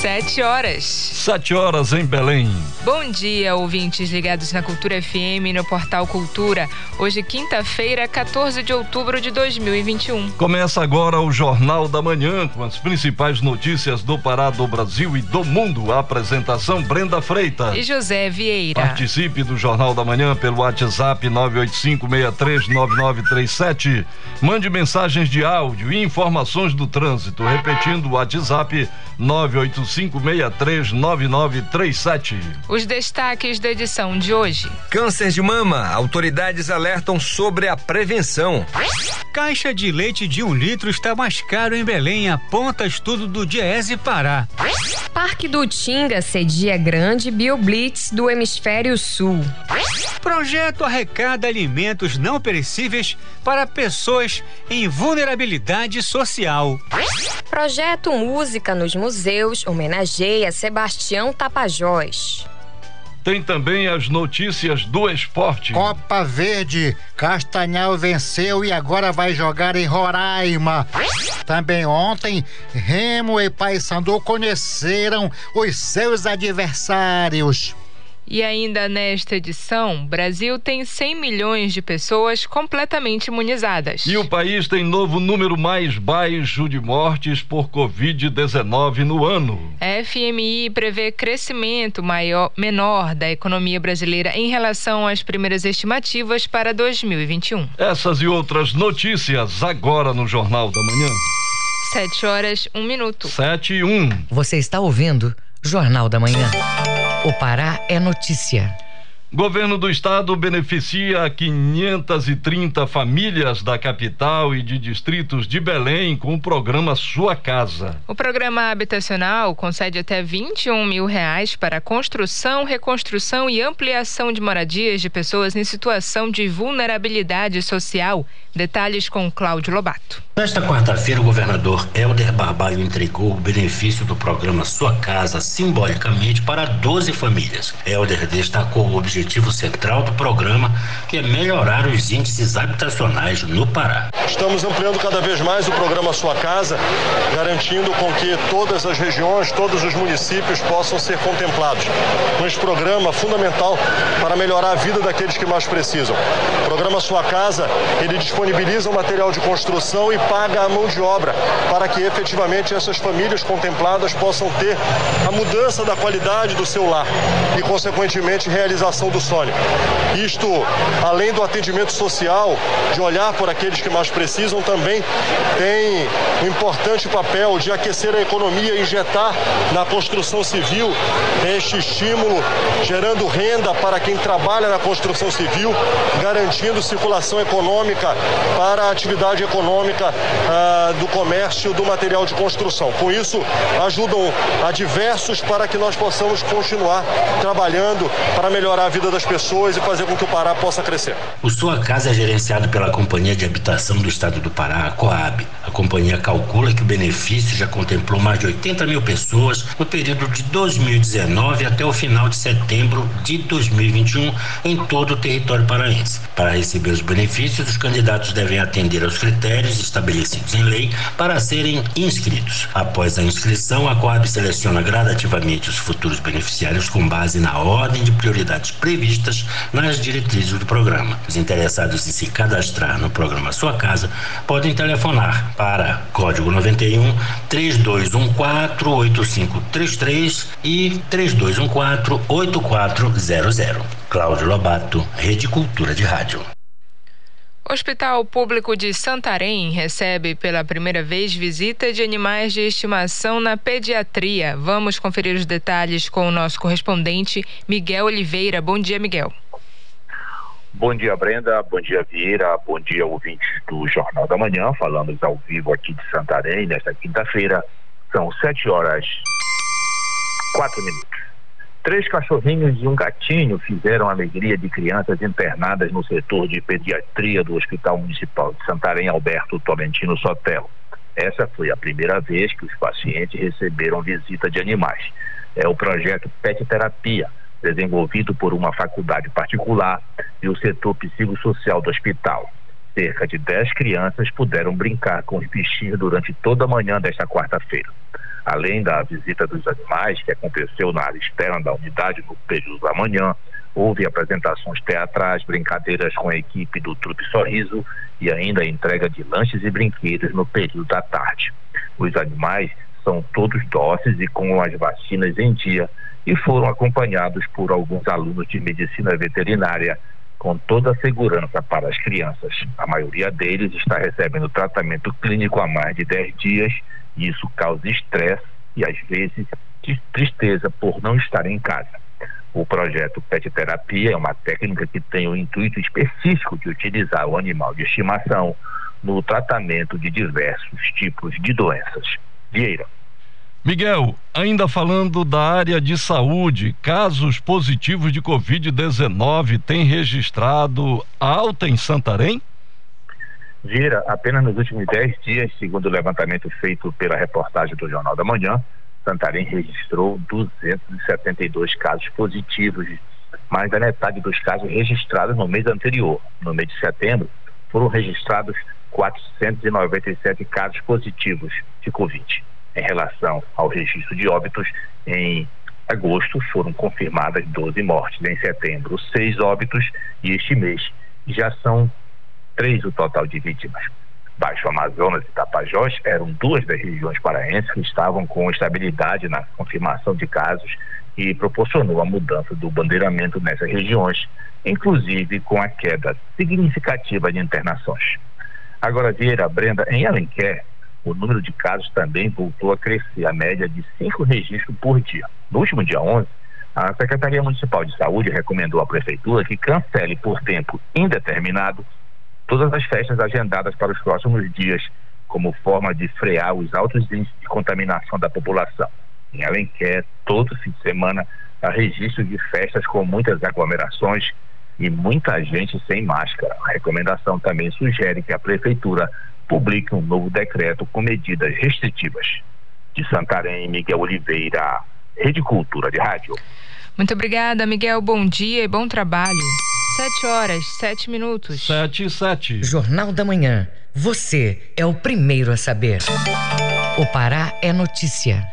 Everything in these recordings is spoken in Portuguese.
Sete horas. Sete horas em Belém. Bom dia, ouvintes ligados na Cultura FM no Portal Cultura. Hoje, quinta-feira, 14 de outubro de 2021. Começa agora o Jornal da Manhã com as principais notícias do Pará, do Brasil e do mundo. A apresentação Brenda Freitas e José Vieira. Participe do Jornal da Manhã pelo WhatsApp 985639937. Mande mensagens de áudio e informações do trânsito. Repetindo o WhatsApp 985 55639937. Os destaques da edição de hoje. Câncer de mama, autoridades alertam sobre a prevenção. Caixa de leite de um litro está mais caro em Belém, aponta estudo do Diese Pará. Parque do Tinga cedia grande BioBlitz do Hemisfério Sul. Projeto arrecada alimentos não perecíveis para pessoas em vulnerabilidade social. Projeto Música nos Museus homenageia Sebastião Tapajós. Tem também as notícias do esporte. Copa Verde, Castanhal venceu e agora vai jogar em Roraima. Também ontem, Remo e Paysandu conheceram os seus adversários. E ainda nesta edição, Brasil tem 100 milhões de pessoas completamente imunizadas. E o país tem novo número mais baixo de mortes por Covid-19 no ano. A FMI prevê crescimento maior, menor da economia brasileira em relação às primeiras estimativas para 2021. Essas e outras notícias agora no Jornal da Manhã. Sete horas, um minuto. Sete e um. Você está ouvindo Jornal da Manhã. O Pará é notícia. Governo do Estado beneficia 530 famílias da capital e de distritos de Belém com o programa Sua Casa. O programa habitacional concede até 21 mil reais para construção, reconstrução e ampliação de moradias de pessoas em situação de vulnerabilidade social. Detalhes com Cláudio Lobato. Nesta quarta-feira, o governador Helder Barbalho entregou o benefício do programa Sua Casa simbolicamente para 12 famílias. Helder destacou o objetivo central do programa, que é melhorar os índices habitacionais no Pará. Estamos ampliando cada vez mais o programa Sua Casa, garantindo com que todas as regiões, todos os municípios possam ser contemplados com esse programa fundamental para melhorar a vida daqueles que mais precisam. O programa Sua Casa, ele disponibiliza o material de construção e paga a mão de obra para que efetivamente essas famílias contempladas possam ter a mudança da qualidade do seu lar e, consequentemente, realização do sonho. Isto, além do atendimento social, de olhar por aqueles que mais precisam, também tem um importante papel de aquecer a economia e injetar na construção civil este estímulo, gerando renda para quem trabalha na construção civil, garantindo circulação econômica para a atividade econômica ah, do comércio do material de construção. Com isso, ajudam a diversos para que nós possamos continuar trabalhando para melhorar a vida das pessoas e fazer com que o Pará possa crescer. O Sua Casa é gerenciado pela Companhia de Habitação do Estado do Pará, a Coab. A companhia calcula que o benefício já contemplou mais de 80 mil pessoas no período de 2019 até o final de setembro de 2021 em todo o território paraense. Para receber os benefícios, os candidatos devem atender aos critérios estabelecidos em lei para serem inscritos. Após a inscrição, a Coab seleciona gradativamente os futuros beneficiários com base na ordem de prioridades previstas nas diretrizes do programa. Os interessados em se cadastrar no programa Sua Casa podem telefonar para código 91 3214 8533 e 3214 8400. Cláudio Lobato, Rede Cultura de Rádio. Hospital Público de Santarém recebe pela primeira vez visita de animais de estimação na pediatria. Vamos conferir os detalhes com o nosso correspondente Miguel Oliveira. Bom dia, Miguel. Bom dia, Brenda. Bom dia, Vieira. Bom dia, ouvintes do Jornal da Manhã. Falamos ao vivo aqui de Santarém nesta quinta-feira. São sete horas quatro minutos. Três cachorrinhos e um gatinho fizeram a alegria de crianças internadas no setor de pediatria do Hospital Municipal de Santarém, Alberto Tolentino Sotelo. Essa foi a primeira vez que os pacientes receberam visita de animais. É o projeto Pet Terapia, desenvolvido por uma faculdade particular e o setor psicossocial do hospital. Cerca de 10 crianças puderam brincar com os bichinhos durante toda a manhã desta quarta-feira. Além da visita dos animais, que aconteceu na área externa da unidade no período da manhã, houve apresentações teatrais, brincadeiras com a equipe do Trupe Sorriso e ainda a entrega de lanches e brinquedos no período da tarde. Os animais são todos dóceis e com as vacinas em dia e foram acompanhados por alguns alunos de medicina veterinária com toda a segurança para as crianças. A maioria deles está recebendo tratamento clínico há mais de 10 dias isso causa estresse e às vezes tristeza por não estar em casa. O projeto Pet Terapia é uma técnica que tem o intuito específico de utilizar o animal de estimação no tratamento de diversos tipos de doenças. Vieira. Miguel, ainda falando da área de saúde, casos positivos de Covid-19 têm registrado alta em Santarém? Vira, apenas nos últimos 10 dias, segundo o levantamento feito pela reportagem do Jornal da Manhã, Santarém registrou 272 casos positivos, mais da metade dos casos registrados no mês anterior. No mês de setembro, foram registrados 497 casos positivos de Covid. Em relação ao registro de óbitos, em agosto foram confirmadas 12 mortes, em setembro, seis óbitos e este mês já são três o total de vítimas. Baixo Amazonas e Tapajós eram duas das regiões paraenses que estavam com estabilidade na confirmação de casos e proporcionou a mudança do bandeiramento nessas regiões, inclusive com a queda significativa de internações. Agora, Vieira Brenda, em Alenquer, o número de casos também voltou a crescer, a média de cinco registros por dia. No último dia 11, a Secretaria Municipal de Saúde recomendou à Prefeitura que cancele por tempo indeterminado todas as festas agendadas para os próximos dias, como forma de frear os altos índices de contaminação da população. Em Alenquer, todo fim de semana, há registro de festas com muitas aglomerações e muita gente sem máscara. A recomendação também sugere que a Prefeitura publique um novo decreto com medidas restritivas. De Santarém, Miguel Oliveira, Rede Cultura de Rádio. Muito obrigada, Miguel. Bom dia e bom trabalho. Sete horas, sete minutos. Sete e sete. Jornal da Manhã. Você é o primeiro a saber. O Pará é notícia.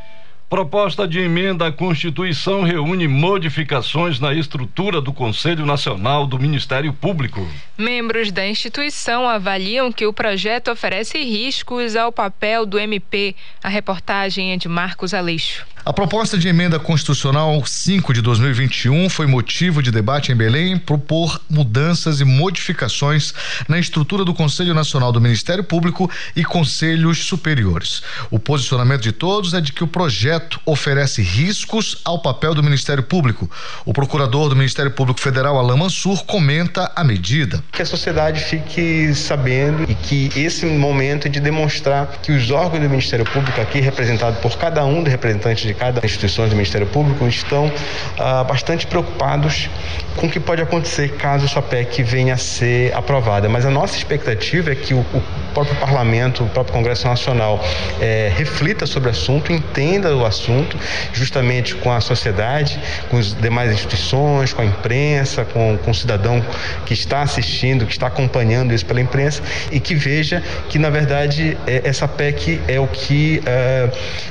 Proposta de emenda à Constituição reúne modificações na estrutura do Conselho Nacional do Ministério Público. Membros da instituição avaliam que o projeto oferece riscos ao papel do MP. A reportagem é de Marcos Aleixo. A proposta de emenda constitucional 5 de 2021 foi motivo de debate em Belém propor mudanças e modificações na estrutura do Conselho Nacional do Ministério Público e conselhos superiores. O posicionamento de todos é de que o projeto oferece riscos ao papel do Ministério Público. O procurador do Ministério Público Federal, Alain Mansur, comenta a medida. Que a sociedade fique sabendo e que esse momento é de demonstrar que os órgãos do Ministério Público, aqui representado por cada um dos representantes de cada instituição do Ministério Público estão ah, bastante preocupados com o que pode acontecer caso essa PEC venha a ser aprovada. Mas a nossa expectativa é que o, o próprio Parlamento, o próprio Congresso Nacional eh, reflita sobre o assunto, entenda o assunto, justamente com a sociedade, com as demais instituições, com a imprensa, com, com o cidadão que está assistindo, que está acompanhando isso pela imprensa e que veja que, na verdade, eh, essa PEC é o que eh,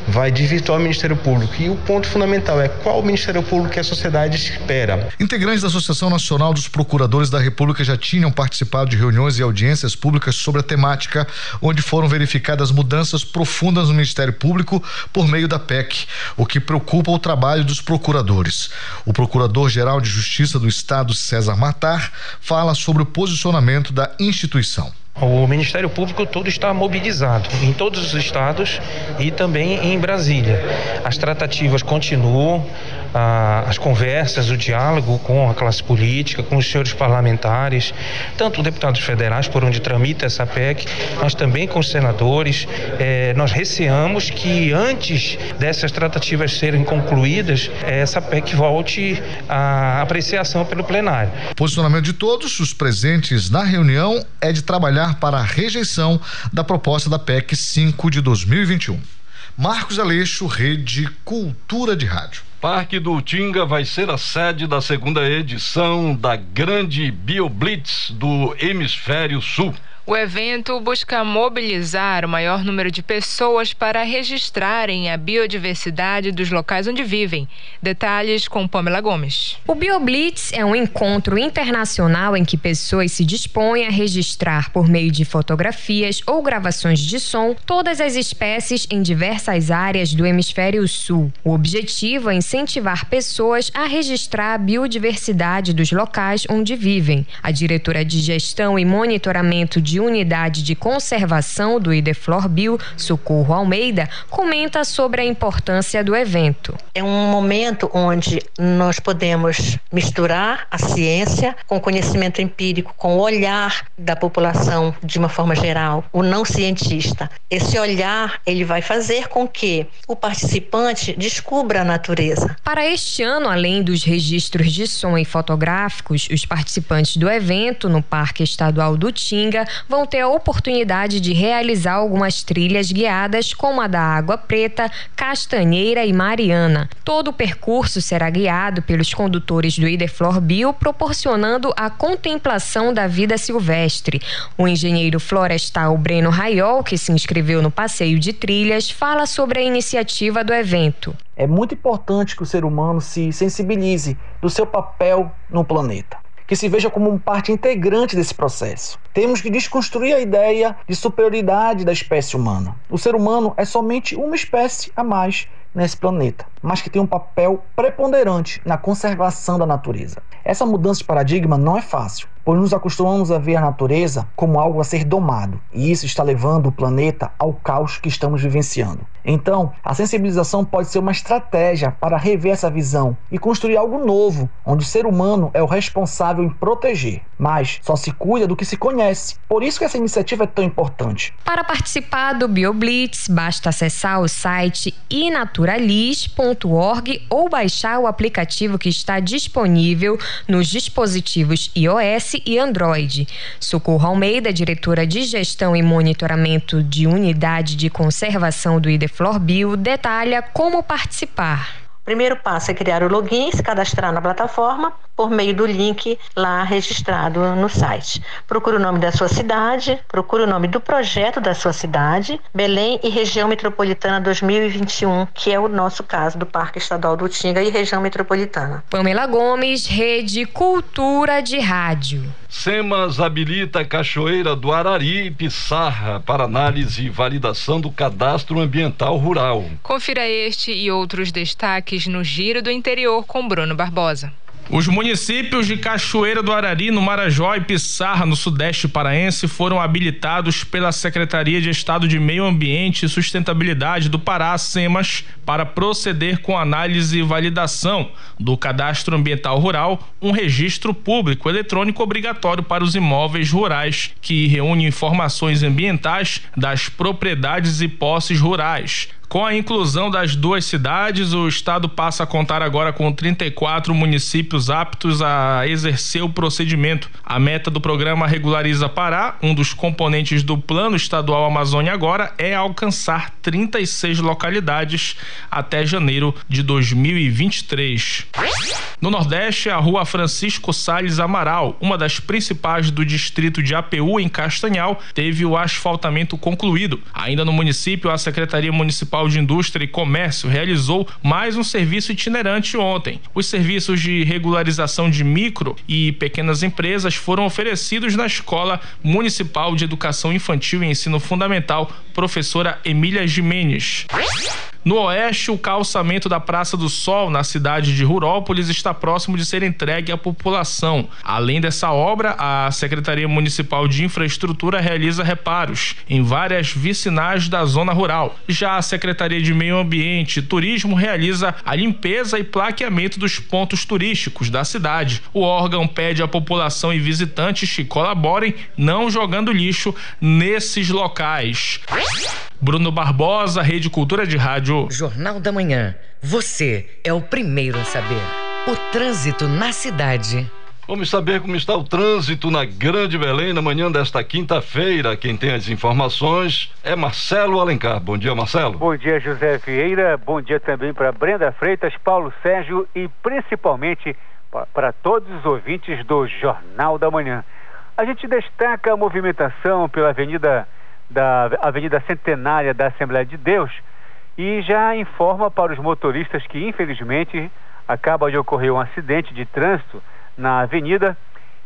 vai desvirtuar o Ministério Público Público. E o ponto fundamental é qual o Ministério Público que a sociedade espera. Integrantes da Associação Nacional dos Procuradores da República já tinham participado de reuniões e audiências públicas sobre a temática, onde foram verificadas mudanças profundas no Ministério Público por meio da PEC, o que preocupa o trabalho dos procuradores. O Procurador-Geral de Justiça do Estado, César Matar, fala sobre o posicionamento da instituição. O Ministério Público todo está mobilizado em todos os estados e também em Brasília. As tratativas continuam, as conversas, o diálogo com a classe política, com os senhores parlamentares, tanto deputados federais, por onde tramita essa PEC, mas também com os senadores. É, nós receamos que antes dessas tratativas serem concluídas, essa PEC volte à apreciação pelo plenário. Posicionamento de todos os presentes na reunião é de trabalhar para a rejeição da proposta da PEC 5 de 2021. Marcos Aleixo, Rede Cultura de Rádio. Parque do Utinga vai ser a sede da segunda edição da Grande BioBlitz do Hemisfério Sul. O evento busca mobilizar o maior número de pessoas para registrarem a biodiversidade dos locais onde vivem. Detalhes com Pamela Gomes. O BioBlitz é um encontro internacional em que pessoas se dispõem a registrar por meio de fotografias ou gravações de som todas as espécies em diversas áreas do hemisfério sul. O objetivo é incentivar pessoas a registrar a biodiversidade dos locais onde vivem. A diretora de gestão e monitoramento de de Unidade de Conservação do Ideflor Bio, Socorro Almeida, comenta sobre a importância do evento. É um momento onde nós podemos misturar a ciência com o conhecimento empírico, com o olhar da população de uma forma geral, o não cientista. Esse olhar, ele vai fazer com que o participante descubra a natureza. Para este ano, além dos registros de som e fotográficos, os participantes do evento no Parque Estadual do Tinga vão ter a oportunidade de realizar algumas trilhas guiadas, como a da Água Preta, Castanheira e Mariana. Todo o percurso será guiado pelos condutores do Ideflor Bio, proporcionando a contemplação da vida silvestre. O engenheiro florestal Breno Raiol, que se inscreveu no passeio de trilhas, fala sobre a iniciativa do evento. É muito importante que o ser humano se sensibilize do seu papel no planeta que se veja como parte integrante desse processo. Temos que desconstruir a ideia de superioridade da espécie humana. O ser humano é somente uma espécie a mais nesse planeta, mas que tem um papel preponderante na conservação da natureza. Essa mudança de paradigma não é fácil, pois nos acostumamos a ver a natureza como algo a ser domado, e isso está levando o planeta ao caos que estamos vivenciando. Então, a sensibilização pode ser uma estratégia para rever essa visão e construir algo novo, onde o ser humano é o responsável em proteger, mas só se cuida do que se conhece. Por isso que essa iniciativa é tão importante. Para participar do BioBlitz, basta acessar o site inaturaliz.org ou baixar o aplicativo que está disponível nos dispositivos iOS e Android. Socorro Almeida, diretora de Gestão e Monitoramento de Unidade de Conservação do Ideflor Bio, detalha como participar. Primeiro passo é criar o login, se cadastrar na plataforma por meio do link lá registrado no site. Procure o nome da sua cidade, procure o nome do projeto da sua cidade, Belém e Região Metropolitana 2021, que é o nosso caso do Parque Estadual do Tinga e Região Metropolitana. Pamela Gomes, Rede Cultura de Rádio. SEMAS habilita Cachoeira do Arari e Pissarra para análise e validação do cadastro ambiental rural. Confira este e outros destaques no Giro do Interior com Bruno Barbosa. Os municípios de Cachoeira do Arari, no Marajó e Pissarra, no Sudeste Paraense, foram habilitados pela Secretaria de Estado de Meio Ambiente e Sustentabilidade do Pará, SEMAS, para proceder com análise e validação do Cadastro Ambiental Rural, um registro público eletrônico obrigatório para os imóveis rurais, que reúne informações ambientais das propriedades e posses rurais. Com a inclusão das duas cidades, o estado passa a contar agora com 34 municípios aptos a exercer o procedimento. A meta do programa Regulariza Pará, um dos componentes do Plano Estadual Amazônia Agora, é alcançar 36 localidades até janeiro de 2023. No Nordeste, a rua Francisco Salles Amaral, uma das principais do distrito de APU, em Castanhal, teve o asfaltamento concluído. Ainda no município, a Secretaria Municipal de Indústria e Comércio realizou mais um serviço itinerante ontem. Os serviços de regularização de micro e pequenas empresas foram oferecidos na Escola Municipal de Educação Infantil e Ensino Fundamental, professora Emília Jimenez. No oeste, o calçamento da Praça do Sol, na cidade de Rurópolis, está próximo de ser entregue à população. Além dessa obra, a Secretaria Municipal de Infraestrutura realiza reparos em várias vicinais da zona rural. Já a Secretaria de Meio Ambiente e Turismo realiza a limpeza e plaqueamento dos pontos turísticos da cidade. O órgão pede à população e visitantes que colaborem não jogando lixo nesses locais. Bruno Barbosa, Rede Cultura de Rádio. Jornal da Manhã. Você é o primeiro a saber. O trânsito na cidade. Vamos saber como está o trânsito na Grande Belém na manhã desta quinta-feira. Quem tem as informações é Marcelo Alencar. Bom dia, Marcelo. Bom dia, José Vieira. Bom dia também para Brenda Freitas, Paulo Sérgio e principalmente para todos os ouvintes do Jornal da Manhã. A gente destaca a movimentação pela Avenida da Avenida Centenária da Assembleia de Deus e já informa para os motoristas que infelizmente acaba de ocorrer um acidente de trânsito na avenida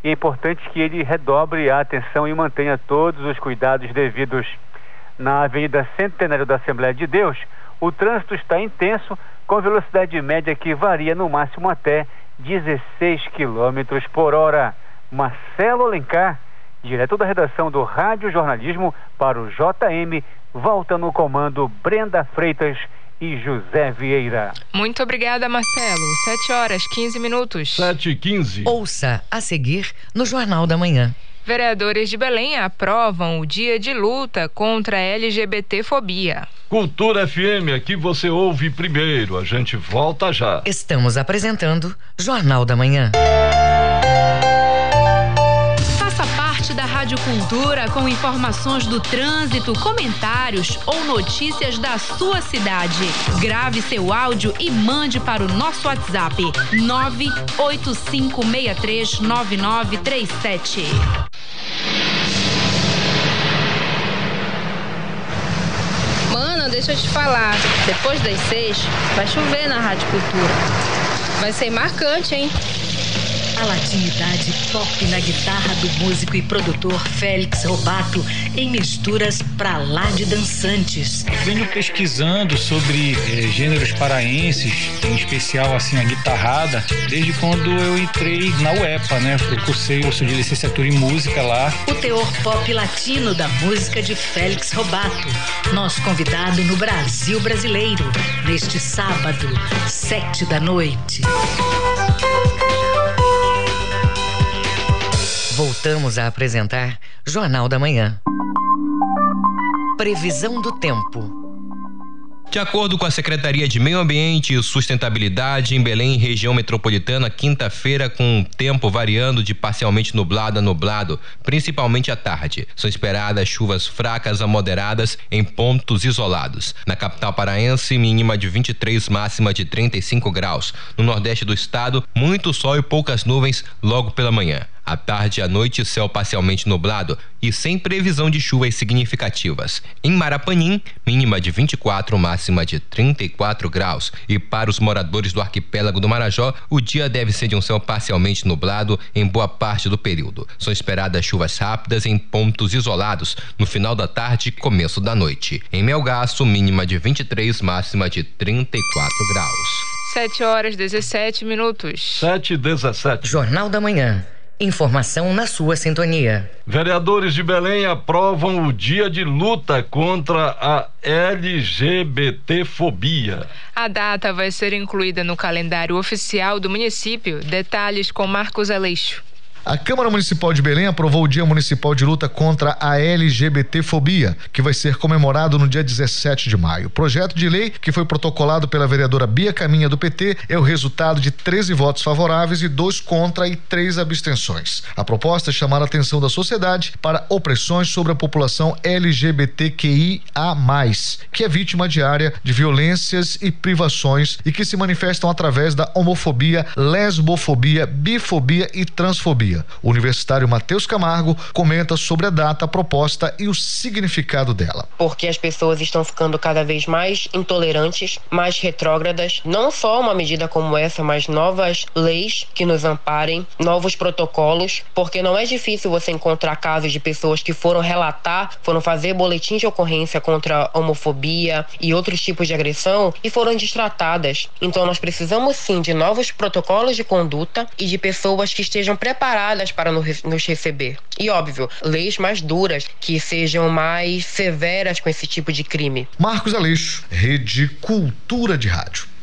e é importante que ele redobre a atenção e mantenha todos os cuidados devidos. Na Avenida Centenário da Assembleia de Deus, o trânsito está intenso, com velocidade média que varia no máximo até 16 km por hora. Marcelo Alencar, direto da redação do Rádio Jornalismo para o JM, volta no comando Brenda Freitas e José Vieira. Muito obrigada, Marcelo. 7 horas 15 minutos. 7 e 15. Ouça a seguir no Jornal da Manhã. Vereadores de Belém aprovam o dia de luta contra a LGBTfobia. Cultura FM, aqui você ouve primeiro. A gente volta já. Estamos apresentando Jornal da Manhã. Da Rádio Cultura com informações do trânsito, comentários ou notícias da sua cidade. Grave seu áudio e mande para o nosso WhatsApp 985639937. Mana, deixa eu te falar. Depois das seis, vai chover na Rádio Cultura. Vai ser marcante, hein? A latinidade top na guitarra do músico e produtor Félix Robato em misturas pra lá de dançantes. Venho pesquisando sobre eh, gêneros paraenses, em especial assim a guitarrada, desde quando eu entrei na UEPA, né? Eu cursei curso de licenciatura em música lá. O teor pop latino da música de Félix Robato, nosso convidado no Brasil Brasileiro, neste sábado, sete da noite. Voltamos a apresentar Jornal da Manhã. Previsão do tempo. De acordo com a Secretaria de Meio Ambiente e Sustentabilidade, em Belém, região metropolitana, quinta-feira, com tempo variando de parcialmente nublado a nublado, principalmente à tarde. São esperadas chuvas fracas a moderadas em pontos isolados. Na capital paraense, mínima de 23, máxima de 35 graus. No nordeste do estado, muito sol e poucas nuvens logo pela manhã. À tarde e à noite, céu parcialmente nublado e sem previsão de chuvas significativas. Em Marapanim, mínima de 24, máxima de 34 graus. E para os moradores do arquipélago do Marajó, o dia deve ser de um céu parcialmente nublado em boa parte do período. São esperadas chuvas rápidas em pontos isolados no final da tarde e começo da noite. Em Melgaço, mínima de 23, máxima de 34 graus. 7 horas 17 minutos. 7 e 17. Jornal da Manhã. Informação na sua sintonia. Vereadores de Belém aprovam o dia de luta contra a LGBTfobia. A data vai ser incluída no calendário oficial do município. Detalhes com Marcos Aleixo. A Câmara Municipal de Belém aprovou o Dia Municipal de Luta contra a LGBTfobia, que vai ser comemorado no dia 17 de maio. O projeto de lei, que foi protocolado pela vereadora Bia Caminha do PT, é o resultado de 13 votos favoráveis e dois contra e três abstenções. A proposta é chamar a atenção da sociedade para opressões sobre a população LGBTQIA+, que é vítima diária de violências e privações e que se manifestam através da homofobia, lesbofobia, bifobia e transfobia. O universitário Matheus Camargo comenta sobre a data, proposta e o significado dela. Porque as pessoas estão ficando cada vez mais intolerantes, mais retrógradas. Não só uma medida como essa, mas novas leis que nos amparem, novos protocolos, porque não é difícil você encontrar casos de pessoas que foram relatar, foram fazer boletim de ocorrência contra homofobia e outros tipos de agressão e foram destratadas. Então nós precisamos sim de novos protocolos de conduta e de pessoas que estejam preparadas para nos receber. E óbvio, leis mais duras, que sejam mais severas com esse tipo de crime. Marcos Aleixo, Rede Cultura de Rádio.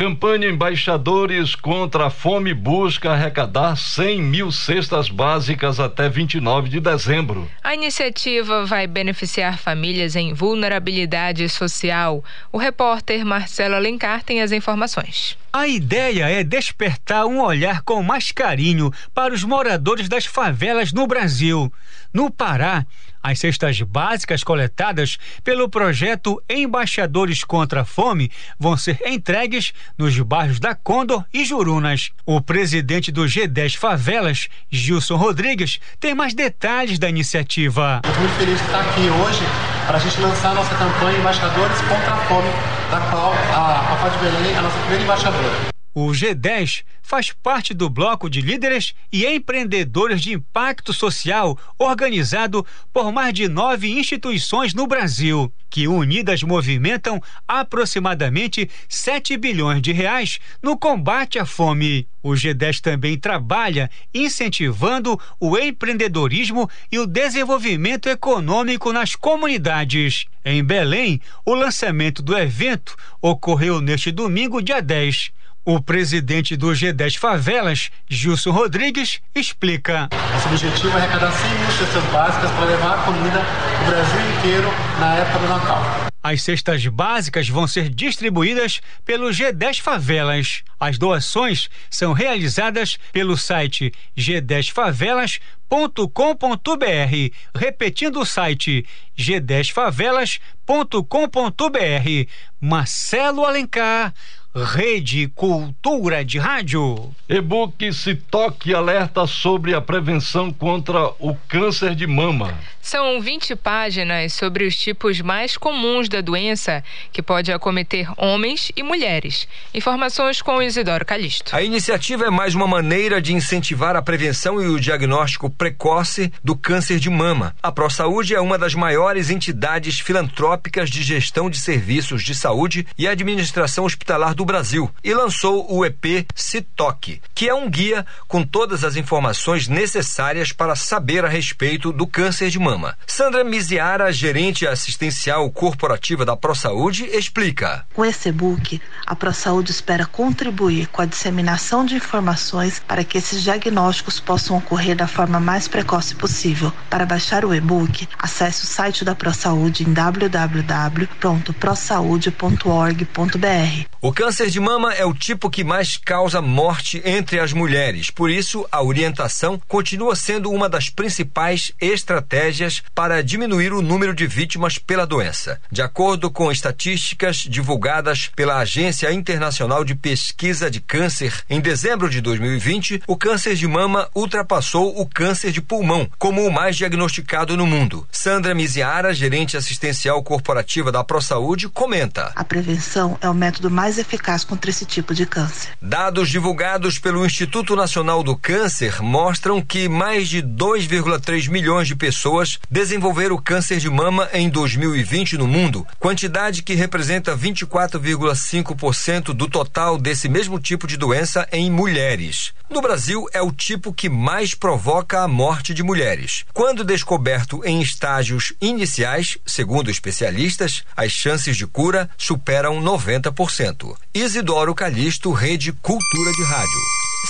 Campanha Embaixadores contra a Fome busca arrecadar 100 mil cestas básicas até 29 de dezembro. A iniciativa vai beneficiar famílias em vulnerabilidade social. O repórter Marcelo Alencar tem as informações. A ideia é despertar um olhar com mais carinho para os moradores das favelas no Brasil. No Pará, as cestas básicas coletadas pelo projeto Embaixadores contra a Fome vão ser entregues nos bairros da Condor e Jurunas. O presidente do G10 Favelas, Gilson Rodrigues, tem mais detalhes da iniciativa. Estou muito feliz de estar aqui hoje para a gente lançar a nossa campanha Embaixadores contra a Fome, da qual a Alfa de Belém é a nossa primeira embaixadora. O G10 faz parte do bloco de líderes e empreendedores de impacto social organizado por mais de nove instituições no Brasil, que unidas movimentam aproximadamente 7 bilhões de reais no combate à fome. O G10 também trabalha incentivando o empreendedorismo e o desenvolvimento econômico nas comunidades. Em Belém, o lançamento do evento ocorreu neste domingo, dia 10. O presidente do G10 Favelas, Gilson Rodrigues, explica. Nosso objetivo é arrecadar 100 mil cestas básicas para levar a comida para o Brasil inteiro na época do Natal. As cestas básicas vão ser distribuídas pelo G10 Favelas. As doações são realizadas pelo site g10favelas.com.br. Repetindo o site g10favelas.com.br. Marcelo Alencar Rede Cultura de Rádio. E-book Se Toque alerta sobre a prevenção contra o câncer de mama. São 20 páginas sobre os tipos mais comuns da doença que pode acometer homens e mulheres. Informações com Isidoro Calixto. A iniciativa é mais uma maneira de incentivar a prevenção e o diagnóstico precoce do câncer de mama. A ProSaúde é uma das maiores entidades filantrópicas de gestão de serviços de saúde e administração hospitalar do Brasil e lançou o EP Citoque, que é um guia com todas as informações necessárias para saber a respeito do câncer de mama. Sandra Miziara, gerente assistencial corporativa da ProSaúde, explica. Com esse e-book, a ProSaúde espera contribuir com a disseminação de informações para que esses diagnósticos possam ocorrer da forma mais precoce possível. Para baixar o e-book, acesse o site da ProSaúde em www.prosaude.org.br. O câncer de mama é o tipo que mais causa morte entre as mulheres. Por isso, a orientação continua sendo uma das principais estratégias para diminuir o número de vítimas pela doença. De acordo com estatísticas divulgadas pela Agência Internacional de Pesquisa de Câncer, em dezembro de 2020, o câncer de mama ultrapassou o câncer de pulmão como o mais diagnosticado no mundo. Sandra Miziara, gerente assistencial corporativa da ProSaúde, comenta: A prevenção é o método mais eficaz contra esse tipo de câncer. Dados divulgados pelo Instituto Nacional do Câncer mostram que mais de 2,3 milhões de pessoas desenvolveram câncer de mama em 2020 no mundo, quantidade que representa 24,5% do total desse mesmo tipo de doença em mulheres. No Brasil, é o tipo que mais provoca a morte de mulheres. Quando descoberto em estágios iniciais, segundo especialistas, as chances de cura superam 90%. Isidoro Calixto, Rede Cultura de Rádio.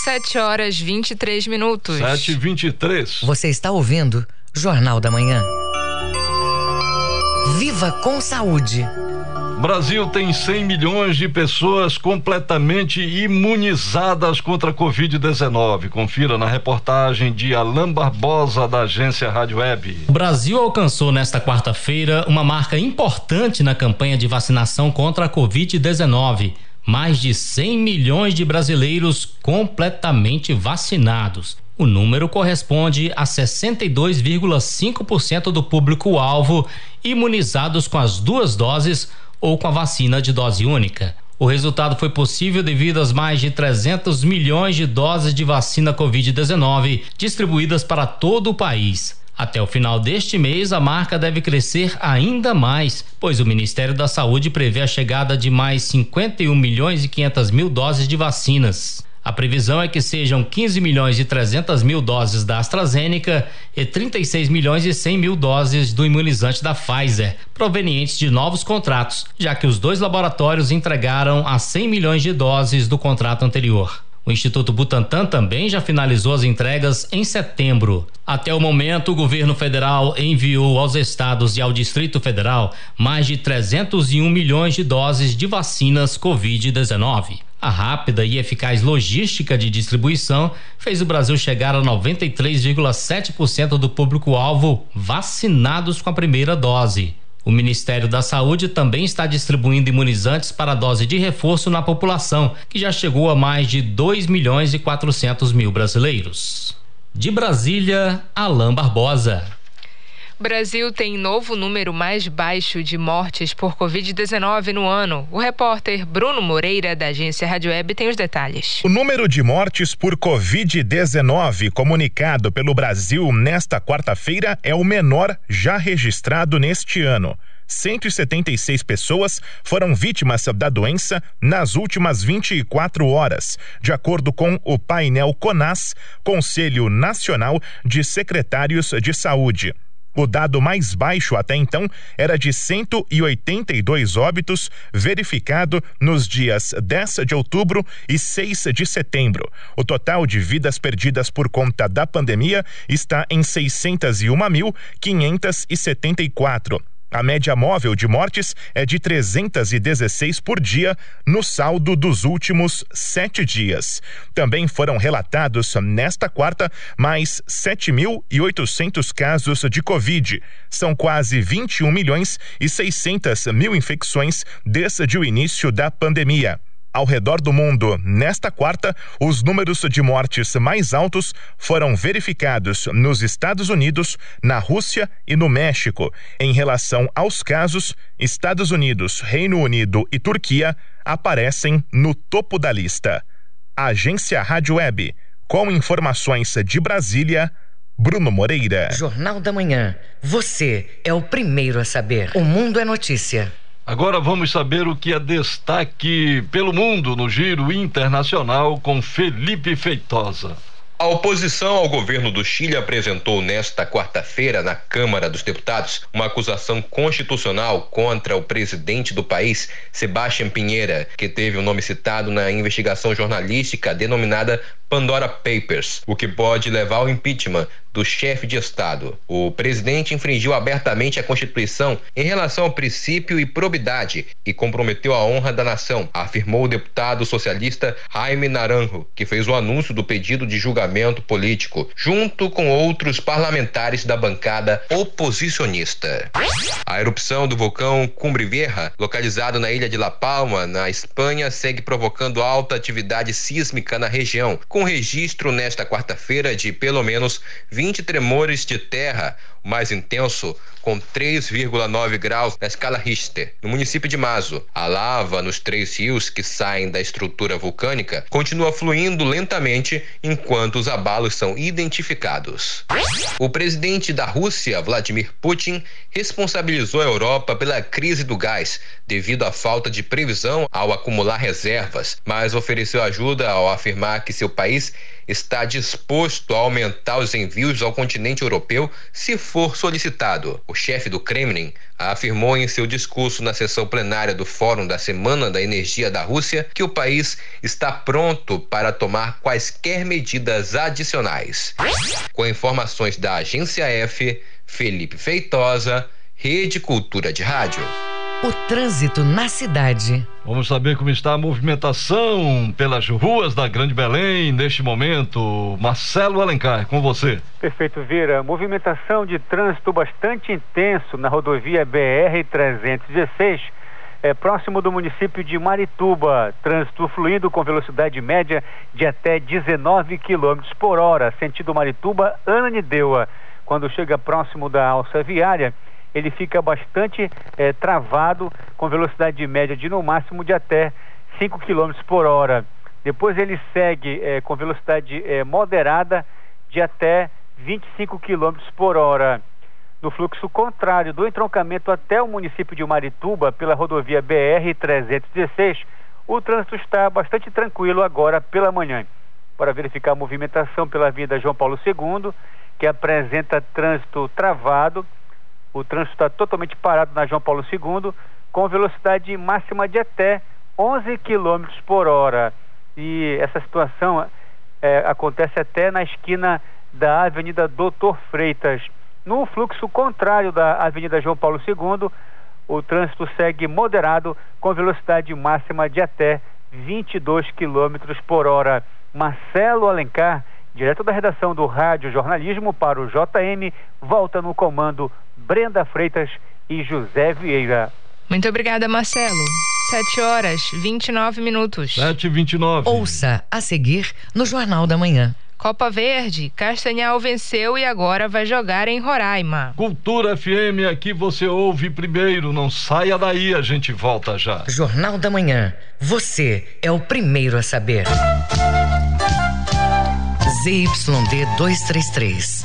7 horas 23 minutos. 7 e 23 Você está ouvindo Jornal da Manhã. Viva com saúde. Brasil tem 100 milhões de pessoas completamente imunizadas contra a Covid-19. Confira na reportagem de Alain Barbosa, da agência Rádio Web. O Brasil alcançou nesta quarta-feira uma marca importante na campanha de vacinação contra a Covid-19. Mais de 100 milhões de brasileiros completamente vacinados. O número corresponde a 62,5% do público-alvo imunizados com as duas doses ou com a vacina de dose única. O resultado foi possível devido às mais de 300 milhões de doses de vacina Covid-19 distribuídas para todo o país. Até o final deste mês, a marca deve crescer ainda mais, pois o Ministério da Saúde prevê a chegada de mais 51 milhões e 500 mil doses de vacinas. A previsão é que sejam 15 milhões e 300 mil doses da AstraZeneca e 36 milhões e 100 mil doses do imunizante da Pfizer, provenientes de novos contratos, já que os dois laboratórios entregaram as 100 milhões de doses do contrato anterior. O Instituto Butantan também já finalizou as entregas em setembro. Até o momento, o governo federal enviou aos estados e ao Distrito Federal mais de 301 milhões de doses de vacinas Covid-19. A rápida e eficaz logística de distribuição fez o Brasil chegar a 93,7% do público-alvo vacinados com a primeira dose. O Ministério da Saúde também está distribuindo imunizantes para dose de reforço na população, que já chegou a mais de 2 milhões e 400 mil brasileiros. De Brasília, Alain Barbosa. Brasil tem novo número mais baixo de mortes por Covid-19 no ano. O repórter Bruno Moreira, da agência Rádio Web, tem os detalhes. O número de mortes por Covid-19 comunicado pelo Brasil nesta quarta-feira é o menor já registrado neste ano. 176 pessoas foram vítimas da doença nas últimas 24 horas, de acordo com o painel CONAS, Conselho Nacional de Secretários de Saúde. O dado mais baixo até então era de 182 óbitos, verificado nos dias 10 de outubro e 6 de setembro. O total de vidas perdidas por conta da pandemia está em 601.574. A média móvel de mortes é de 316 por dia no saldo dos últimos sete dias. Também foram relatados nesta quarta mais 7.800 casos de Covid. São quase 21 milhões e 600 mil infecções desde o início da pandemia ao redor do mundo. Nesta quarta, os números de mortes mais altos foram verificados nos Estados Unidos, na Rússia e no México. Em relação aos casos, Estados Unidos, Reino Unido e Turquia aparecem no topo da lista. Agência Rádio Web, com informações de Brasília. Bruno Moreira. Jornal da Manhã. Você é o primeiro a saber. O mundo é notícia. Agora vamos saber o que é destaque pelo mundo no giro internacional com Felipe Feitosa. A oposição ao governo do Chile apresentou nesta quarta-feira na Câmara dos Deputados uma acusação constitucional contra o presidente do país, Sebastião Pinheira, que teve o nome citado na investigação jornalística denominada Pandora Papers, o que pode levar ao impeachment do chefe de Estado. O presidente infringiu abertamente a Constituição em relação ao princípio e probidade e comprometeu a honra da nação, afirmou o deputado socialista Jaime Naranjo, que fez o anúncio do pedido de julgamento político, junto com outros parlamentares da bancada oposicionista. A erupção do vulcão Cumbre Vieja, localizado na ilha de La Palma, na Espanha, segue provocando alta atividade sísmica na região, com registro nesta quarta-feira de pelo menos 20 tremores de terra, o mais intenso com 3,9 graus na escala Richter. No município de Mazo, a lava nos três rios que saem da estrutura vulcânica continua fluindo lentamente enquanto os abalos são identificados. O presidente da Rússia, Vladimir Putin, responsabilizou a Europa pela crise do gás devido à falta de previsão ao acumular reservas, mas ofereceu ajuda ao afirmar que seu país está disposto a aumentar os envios ao continente europeu se for solicitado. O chefe do Kremlin afirmou em seu discurso na sessão plenária do Fórum da Semana da Energia da Rússia que o país está pronto para tomar quaisquer medidas adicionais. Com informações da agência F, Felipe Feitosa, Rede Cultura de Rádio. O trânsito na cidade. Vamos saber como está a movimentação pelas ruas da Grande Belém neste momento. Marcelo Alencar, com você. Perfeito, Vira. Movimentação de trânsito bastante intenso na rodovia BR-316, é, próximo do município de Marituba. Trânsito fluindo com velocidade média de até 19 km por hora, sentido Marituba-Ananindeua. Quando chega próximo da alça viária ele fica bastante é, travado com velocidade média de no máximo de até 5 km por hora. Depois ele segue é, com velocidade é, moderada de até 25 km por hora. No fluxo contrário do entroncamento até o município de Marituba pela rodovia BR-316, o trânsito está bastante tranquilo agora pela manhã. Para verificar a movimentação pela Avenida João Paulo II, que apresenta trânsito travado, o trânsito está totalmente parado na João Paulo II, com velocidade máxima de até 11 km por hora. E essa situação é, acontece até na esquina da Avenida Doutor Freitas. No fluxo contrário da Avenida João Paulo II, o trânsito segue moderado com velocidade máxima de até 22 km por hora. Marcelo Alencar, direto da redação do Rádio Jornalismo para o JM, volta no comando Brenda Freitas e José Vieira. Muito obrigada, Marcelo. 7 horas, 29 minutos. 7 e 29 Ouça a seguir no Jornal da Manhã. Copa Verde, Castanhal venceu e agora vai jogar em Roraima. Cultura FM, aqui você ouve primeiro, não saia daí, a gente volta já. Jornal da Manhã, você é o primeiro a saber. ZYD 233,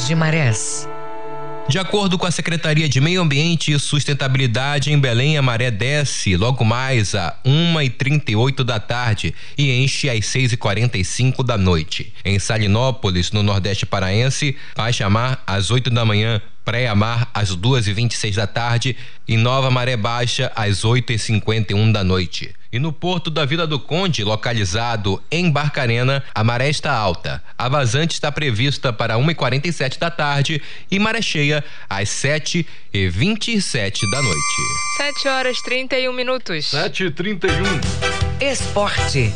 De Marés. De acordo com a Secretaria de Meio Ambiente e Sustentabilidade, em Belém a maré desce logo mais a 1h38 da tarde e enche às 6h45 da noite. Em Salinópolis, no Nordeste Paraense, baixa mar às 8 da manhã, pré-mar às 2h26 da tarde e nova maré baixa às 8h51 da noite. E no porto da Vila do Conde, localizado em Barcarena, a maré está alta. A vazante está prevista para 1h47 da tarde e maré cheia às 7h27 da noite. 7 horas 31 minutos. 7h31. Esporte.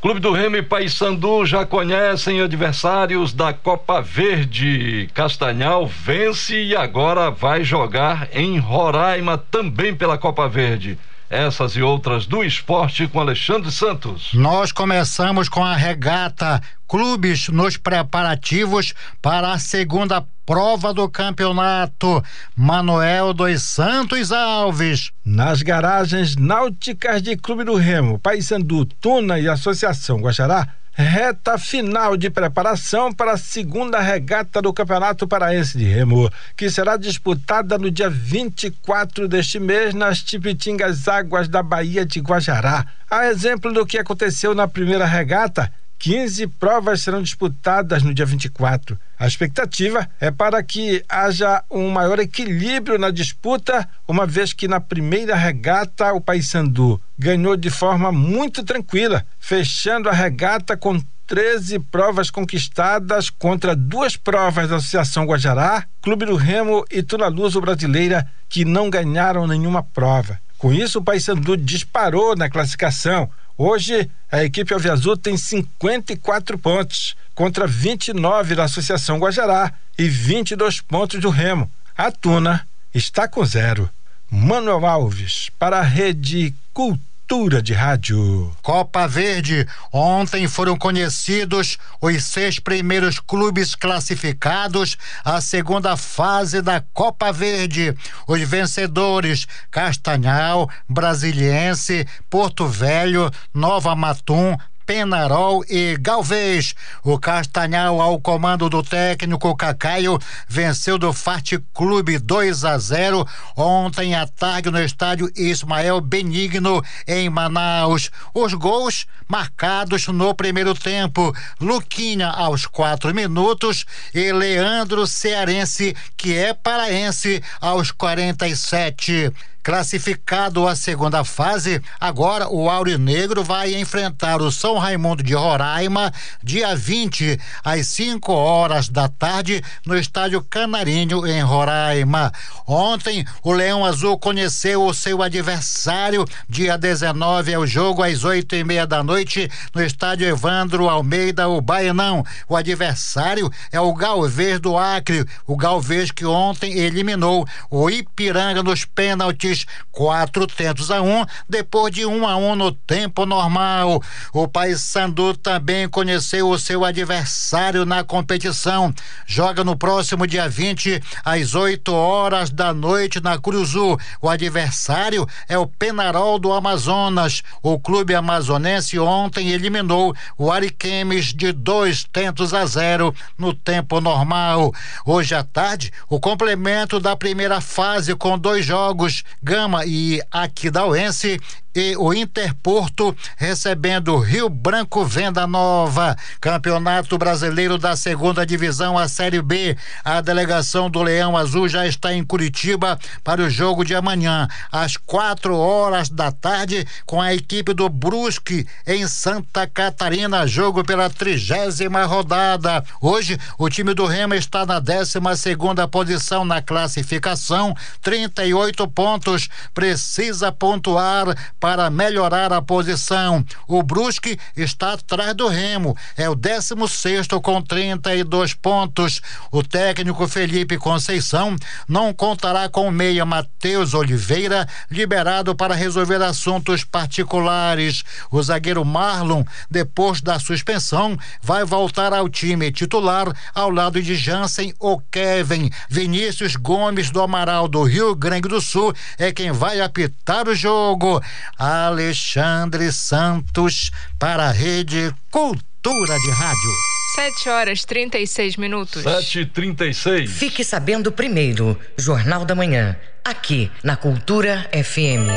Clube do Remo e Paysandu já conhecem adversários da Copa Verde. Castanhal vence e agora vai jogar em Roraima também pela Copa Verde. Essas e outras do esporte com Alexandre Santos. Nós começamos com a regata. Clubes nos preparativos para a segunda prova do campeonato. Manuel dos Santos Alves. Nas garagens náuticas de Clube do Remo, Paysandu, Tuna e Associação Guaxará, reta final de preparação para a segunda regata do Campeonato Paraense de Remo, que será disputada no dia 24 deste mês nas Tipitingas Águas da Baía de Guajará. A exemplo do que aconteceu na primeira regata, 15 provas serão disputadas no dia 24. A expectativa é para que haja um maior equilíbrio na disputa, uma vez que na primeira regata o Paysandu ganhou de forma muito tranquila, fechando a regata com 13 provas conquistadas contra duas provas da Associação Guajará, Clube do Remo e Tuna Luso Brasileira, que não ganharam nenhuma prova. Com isso, o Paysandu disparou na classificação Hoje, a equipe Alviazul tem 54 pontos contra 29 da Associação Guajará e 22 pontos do Remo. A Tuna está com zero. Manuel Alves para a Rede Cultura Cultura de Rádio. Copa Verde. Ontem foram conhecidos os seis primeiros clubes classificados à segunda fase da Copa Verde. Os vencedores: Castanhal, Brasiliense, Porto Velho, Nova Matum, Penarol e Galvez. O Castanhal, ao comando do técnico Cacaio, venceu do Fart Clube 2 a 0 ontem à tarde no estádio Ismael Benigno, em Manaus. Os gols marcados no primeiro tempo: Luquinha aos quatro minutos e Leandro Cearense, que é paraense, aos 47. Classificado à segunda fase, agora o Aurinegro vai enfrentar o São Raimundo de Roraima dia 20 às 5 horas da tarde no estádio Canarinho em Roraima. Ontem o Leão Azul conheceu o seu adversário. Dia 19 é o jogo às oito e meia da noite no estádio Evandro Almeida, o Baianão. O adversário é o Galvez do Acre, o Galvez que ontem eliminou o Ipiranga nos pênaltis, quatro tentos a um, depois de um a um no tempo normal. O Paysandu também conheceu o seu adversário na competição. Joga no próximo dia 20, às 8 horas da noite, na Cruzu. O adversário é o Penarol do Amazonas. O clube amazonense ontem eliminou o Ariquemes de dois tentos a zero no tempo normal. Hoje à tarde, o complemento da primeira fase com dois jogos, Gama e Aquidauense e o Interporto recebendo Rio Branco Venda Nova. Campeonato Brasileiro da Segunda Divisão, a Série B. A delegação do Leão Azul já está em Curitiba para o jogo de amanhã, às quatro horas da tarde, com a equipe do Brusque em Santa Catarina. Jogo pela trigésima rodada. Hoje, o time do Remo está na décima segunda posição na classificação, 38 pontos. Precisa pontuar para melhorar a posição. O Brusque está atrás do Remo, é o 16 sexto com 32 pontos. O técnico Felipe Conceição não contará com o meia Matheus Oliveira, liberado para resolver assuntos particulares. O zagueiro Marlon, depois da suspensão, vai voltar ao time titular ao lado de Jansen ou Kevin. Vinícius Gomes do Amaral do Rio Grande do Sul é quem vai apitar o jogo. Alexandre Santos para a Rede Cultura de Rádio. 7 horas 36 minutos. 7 e 36 Fique sabendo primeiro, Jornal da Manhã, aqui na Cultura FM.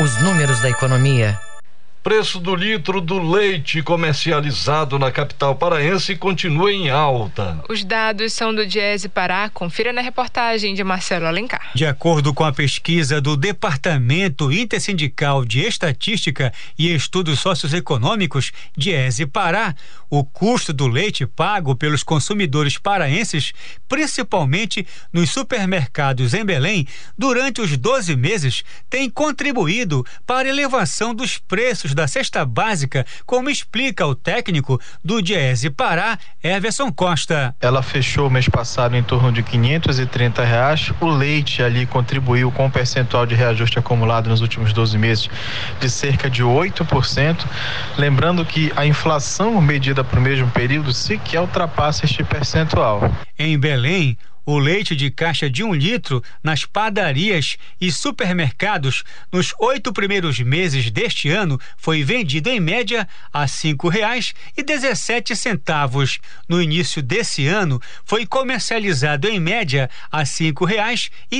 Os números da economia. Preço do litro do leite comercializado na capital paraense continua em alta. Os dados são do Diese Pará. Confira na reportagem de Marcelo Alencar. De acordo com a pesquisa do Departamento Intersindical de Estatística e Estudos Socioeconômicos, Diese Pará, o custo do leite pago pelos consumidores paraenses, principalmente nos supermercados em Belém, durante os 12 meses, tem contribuído para a elevação dos preços da cesta básica, como explica o técnico do Diese Pará, Everson Costa. Ela fechou o mês passado em torno de 530 reais. O leite ali contribuiu com um percentual de reajuste acumulado nos últimos 12 meses de cerca de 8%. Lembrando que a inflação medida para o mesmo período sequer ultrapassa este percentual. Em Belém, o leite de caixa de um litro nas padarias e supermercados nos oito primeiros meses deste ano foi vendido em média a dezessete centavos. No início desse ano foi comercializado em média a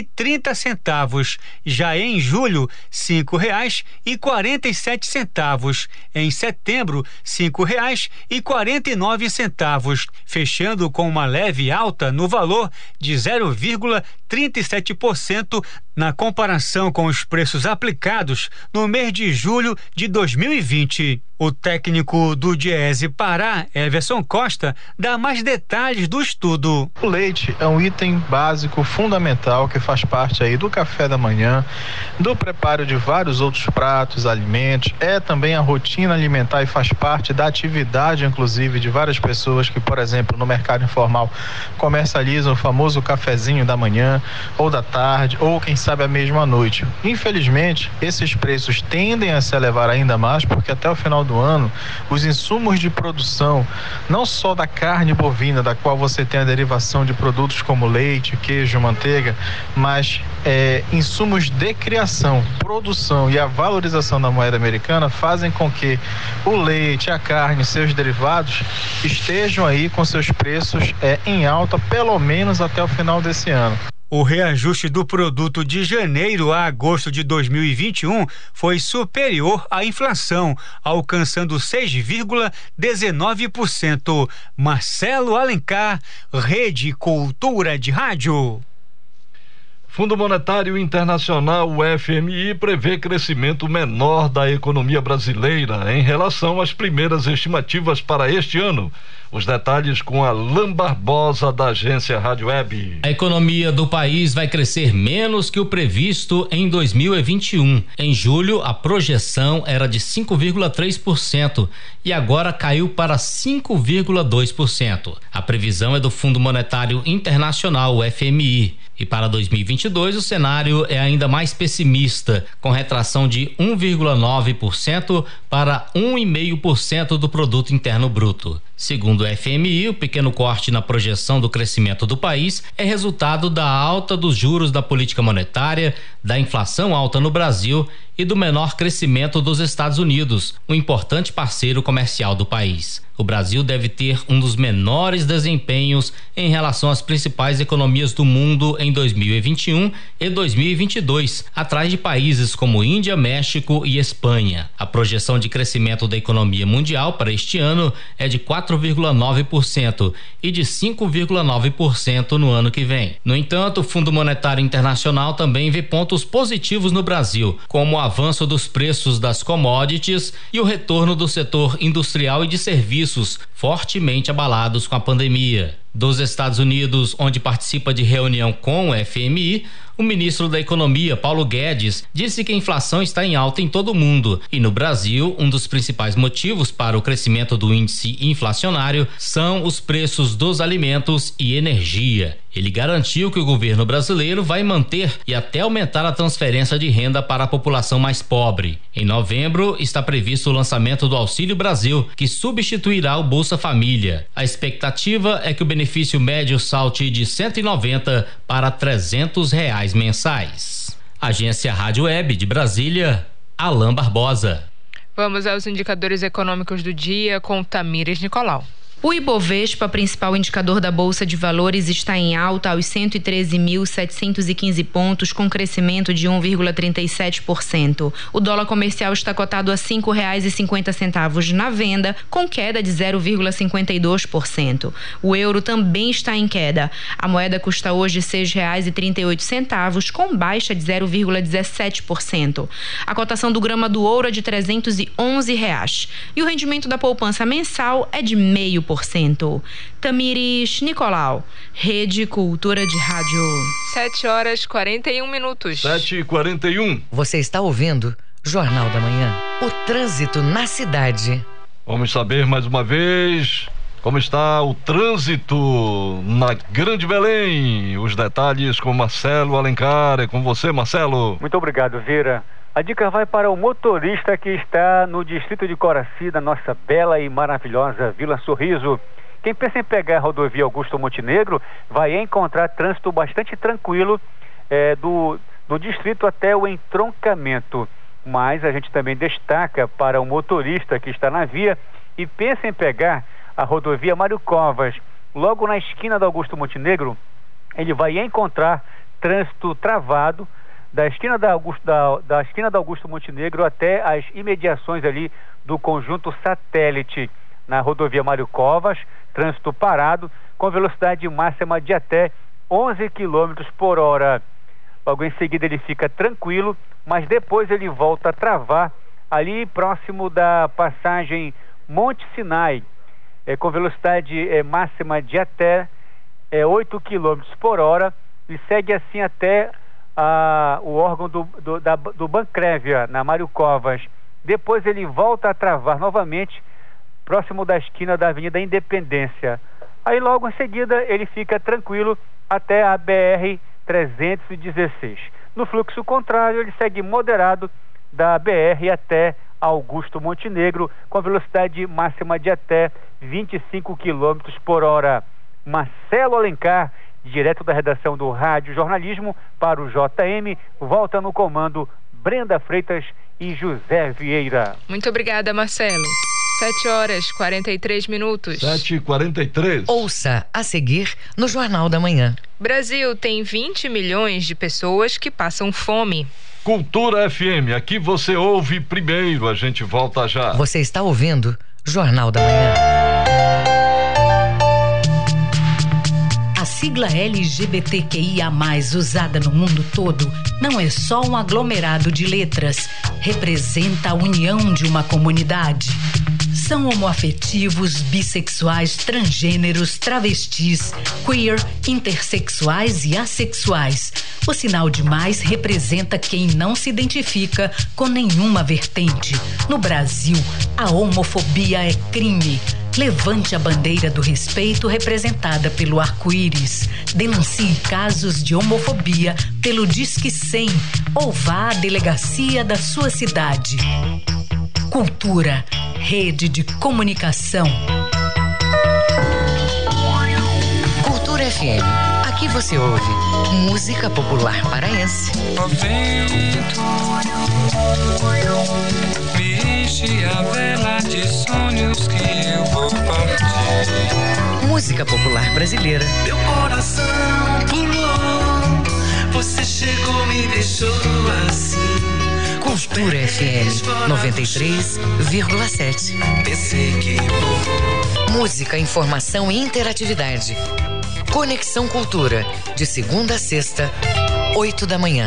trinta centavos. Já em julho, sete centavos. Em setembro, nove centavos, fechando com uma leve alta no valor de 0,37% na comparação com os preços aplicados no mês de julho de 2020. O técnico do Diese Pará, Everson Costa, dá mais detalhes do estudo. O leite é um item básico fundamental que faz parte aí do café da manhã, do preparo de vários outros pratos, alimentos, é também a rotina alimentar e faz parte da atividade inclusive de várias pessoas que, por exemplo, no mercado informal comercializam o famoso cafezinho da manhã ou da tarde ou quem sabe a mesma noite. Infelizmente, esses preços tendem a se elevar ainda mais porque até o final do ano, os insumos de produção, não só da carne bovina, da qual você tem a derivação de produtos como leite, queijo, manteiga, mas é, insumos de criação, produção e a valorização da moeda americana fazem com que o leite, a carne, seus derivados estejam aí com seus preços é, em alta, pelo menos até o final desse ano. O reajuste do produto de janeiro a agosto de 2021 foi superior à inflação, alcançando 6,19%. Marcelo Alencar, Rede Cultura de Rádio. Fundo Monetário Internacional, o FMI, prevê crescimento menor da economia brasileira em relação às primeiras estimativas para este ano. Os detalhes com a Lam Barbosa da agência Rádio Web. A economia do país vai crescer menos que o previsto em 2021. Em julho, a projeção era de 5,3% e agora caiu para 5,2%. A previsão é do Fundo Monetário Internacional, o FMI. E para 2022, o cenário é ainda mais pessimista, com retração de 1,9% para 1,5% do produto interno bruto. Segundo o FMI, o pequeno corte na projeção do crescimento do país é resultado da alta dos juros da política monetária, da inflação alta no Brasil e do menor crescimento dos Estados Unidos, um importante parceiro comercial do país. O Brasil deve ter um dos menores desempenhos em relação às principais economias do mundo em 2021 e 2022, atrás de países como Índia, México e Espanha. A projeção de crescimento da economia mundial para este ano é de 4,9% e de 5,9% no ano que vem. No entanto, o Fundo Monetário Internacional também vê pontos positivos no Brasil, como o avanço dos preços das commodities e o retorno do setor industrial e de serviços fortemente abalados com a pandemia. Dos Estados Unidos, onde participa de reunião com o FMI, o ministro da Economia, Paulo Guedes, disse que a inflação está em alta em todo o mundo e no Brasil, um dos principais motivos para o crescimento do índice inflacionário são os preços dos alimentos e energia. Ele garantiu que o governo brasileiro vai manter e até aumentar a transferência de renda para a população mais pobre. Em novembro, está previsto o lançamento do Auxílio Brasil, que substituirá o Bolsa Família. A expectativa é que o benefício médio salte de 190 para 300 reais mensais. Agência Rádio Web de Brasília, Alain Barbosa. Vamos aos indicadores econômicos do dia com Tamires Nicolau. O Ibovespa, principal indicador da Bolsa de Valores, está em alta aos 113.715 pontos, com crescimento de 1,37%. O dólar comercial está cotado a R$ 5,50 na venda, com queda de 0,52%. O euro também está em queda. A moeda custa hoje R$ 6,38, com baixa de 0,17%. A cotação do grama do ouro é de 311 reais. E o rendimento da poupança mensal é de meio 100%. Tamires Nicolau, Rede Cultura de Rádio. 7 horas 41 minutos. 7 e 41 Você está ouvindo Jornal da Manhã. O trânsito na cidade. Vamos saber mais uma vez como está o trânsito na Grande Belém. Os detalhes com Marcelo Alencar. É com você, Marcelo. Muito obrigado, Vira. A dica vai para o motorista que está no distrito de Coraci, da nossa bela e maravilhosa Vila Sorriso. Quem pensa em pegar a rodovia Augusto Montenegro vai encontrar trânsito bastante tranquilo é, do, do distrito até o entroncamento. Mas a gente também destaca para o motorista que está na via e pensa em pegar a rodovia Mário Covas, logo na esquina do Augusto Montenegro, ele vai encontrar trânsito travado da esquina da Augusto, da, da esquina da Augusto Montenegro até as imediações ali do conjunto satélite na rodovia Mário Covas, trânsito parado com velocidade máxima de até 11 km por hora. Logo em seguida ele fica tranquilo, mas depois ele volta a travar ali próximo da passagem Monte Sinai, é, com velocidade é, máxima de até é, 8 km por hora e segue assim até a, o órgão do, do, da, do Bancrévia, na Mário Covas. Depois ele volta a travar novamente, próximo da esquina da Avenida Independência. Aí logo em seguida ele fica tranquilo até a BR 316. No fluxo contrário, ele segue moderado da BR até Augusto Montenegro, com velocidade máxima de até 25 km por hora. Marcelo Alencar direto da redação do Rádio Jornalismo para o JM, volta no comando Brenda Freitas e José Vieira. Muito obrigada, Marcelo. 7 horas 43 minutos. 7 e 43 Ouça a seguir no Jornal da Manhã. Brasil tem 20 milhões de pessoas que passam fome. Cultura FM, aqui você ouve primeiro, a gente volta já. Você está ouvindo Jornal da Manhã. Sigla LGBTQIA, usada no mundo todo, não é só um aglomerado de letras, representa a união de uma comunidade. São homoafetivos, bissexuais, transgêneros, travestis, queer, intersexuais e assexuais. O sinal de mais representa quem não se identifica com nenhuma vertente. No Brasil, a homofobia é crime. Levante a bandeira do respeito representada pelo arco-íris. Denuncie casos de homofobia pelo Disque 100 ou vá à delegacia da sua cidade. Cultura, rede de comunicação. Cultura FM. Aqui você ouve música popular paraense. Mexe a vela de sonhos que eu vou partir. Música popular brasileira. Meu coração pulou, você chegou, me deixou assim. Cultura FM 93,7. Pensei que vou. Música, informação e interatividade. Conexão Cultura, de segunda a sexta, 8 da manhã.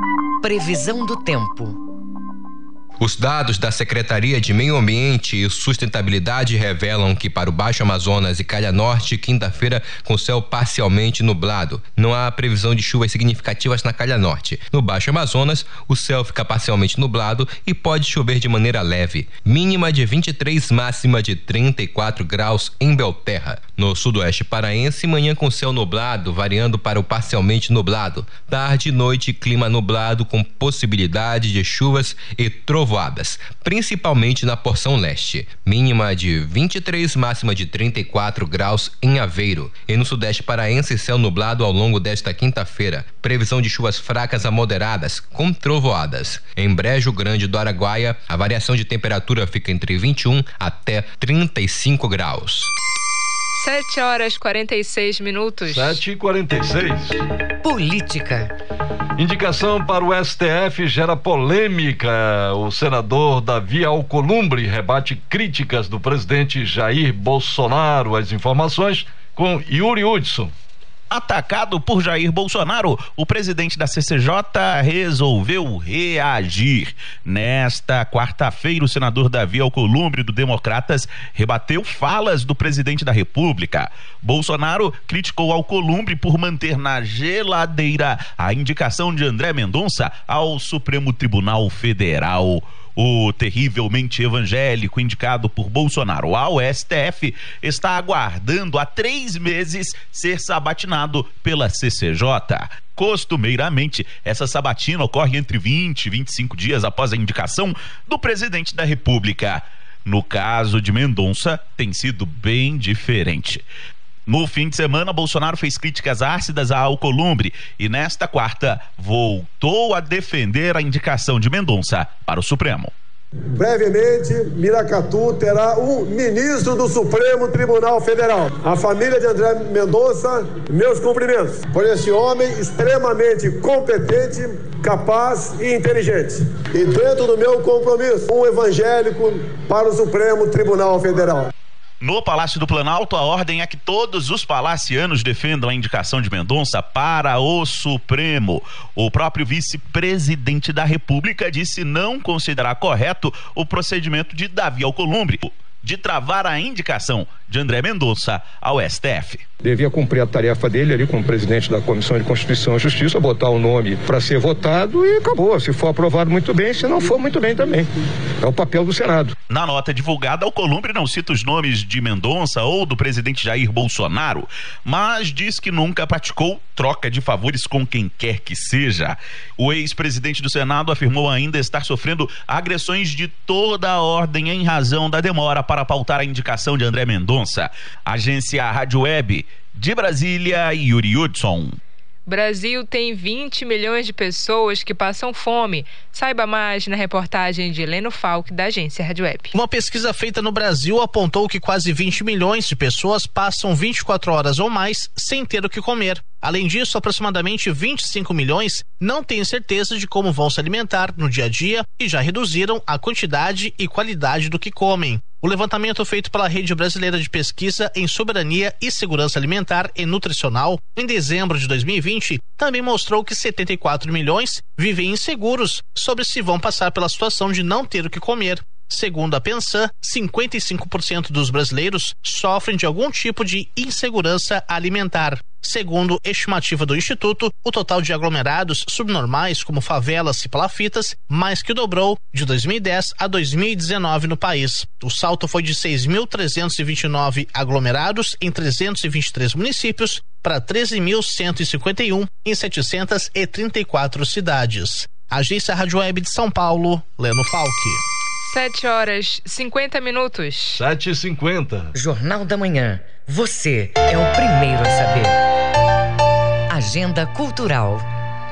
Previsão do tempo. Os dados da Secretaria de Meio Ambiente e Sustentabilidade revelam que para o Baixo Amazonas e Calha Norte, quinta-feira, com céu parcialmente nublado. Não há previsão de chuvas significativas na Calha Norte. No Baixo Amazonas, o céu fica parcialmente nublado e pode chover de maneira leve. Mínima de 23, máxima de 34 graus em Belterra. No sudoeste paraense, manhã com céu nublado, variando para o parcialmente nublado. Tarde e noite, clima nublado com possibilidade de chuvas e trovoadas trovoadas, principalmente na porção leste. Mínima de 23, máxima de 34 graus em Aveiro. E no sudeste paraense, céu nublado ao longo desta quinta-feira. Previsão de chuvas fracas a moderadas, com trovoadas. Em Brejo Grande do Araguaia, a variação de temperatura fica entre 21 até 35 graus. 7 horas 46 minutos. 7 e 46. Política. Indicação para o STF gera polêmica. O senador Davi Alcolumbre rebate críticas do presidente Jair Bolsonaro. As informações com Yuri Hudson. Atacado por Jair Bolsonaro, o presidente da CCJ resolveu reagir. Nesta quarta-feira, o senador Davi Alcolumbre, do Democratas, rebateu falas do presidente da República. Bolsonaro criticou Alcolumbre por manter na geladeira a indicação de André Mendonça ao Supremo Tribunal Federal. O terrivelmente evangélico indicado por Bolsonaro ao STF está aguardando há três meses ser sabatinado pela CCJ. Costumeiramente, essa sabatina ocorre entre 20 e 25 dias após a indicação do presidente da República. No caso de Mendonça, tem sido bem diferente. No fim de semana, Bolsonaro fez críticas ácidas a Alcolumbre e nesta quarta voltou a defender a indicação de Mendonça para o Supremo. Brevemente, Miracatu terá um ministro do Supremo Tribunal Federal. A família de André Mendonça, meus cumprimentos por esse homem extremamente competente, capaz e inteligente. E dentro do meu compromisso, um evangélico para o Supremo Tribunal Federal. No Palácio do Planalto, a ordem é que todos os palacianos defendam a indicação de Mendonça para o Supremo. O próprio vice-presidente da República disse não considerar correto o procedimento de Davi Alcolumbre de travar a indicação de André Mendonça ao STF. Devia cumprir a tarefa dele ali como presidente da Comissão de Constituição e Justiça, botar o nome para ser votado e acabou. Se for aprovado, muito bem, se não for, muito bem também. É o papel do Senado. Na nota divulgada, o Columbre não cita os nomes de Mendonça ou do presidente Jair Bolsonaro, mas diz que nunca praticou troca de favores com quem quer que seja. O ex-presidente do Senado afirmou ainda estar sofrendo agressões de toda a ordem em razão da demora para pautar a indicação de André Mendonça. Agência Rádio Web de Brasília, Yuri Hudson. Brasil tem 20 milhões de pessoas que passam fome. Saiba mais na reportagem de Leno Falk, da agência Rádio Web. Uma pesquisa feita no Brasil apontou que quase 20 milhões de pessoas passam 24 horas ou mais sem ter o que comer. Além disso, aproximadamente 25 milhões não têm certeza de como vão se alimentar no dia a dia e já reduziram a quantidade e qualidade do que comem. O levantamento feito pela Rede Brasileira de Pesquisa em Soberania e Segurança Alimentar e Nutricional em dezembro de 2020 também mostrou que 74 milhões vivem inseguros sobre se vão passar pela situação de não ter o que comer. Segundo a Pensan, 55% dos brasileiros sofrem de algum tipo de insegurança alimentar. Segundo estimativa do Instituto, o total de aglomerados subnormais, como favelas e palafitas, mais que dobrou de 2010 a 2019 no país. O salto foi de 6.329 aglomerados em 323 municípios para 13.151 em 734 cidades. Agência Rádio Web de São Paulo, Leno Falque. 7 horas 50 minutos. 7 e 50 Jornal da Manhã. Você é o primeiro a saber. Agenda Cultural.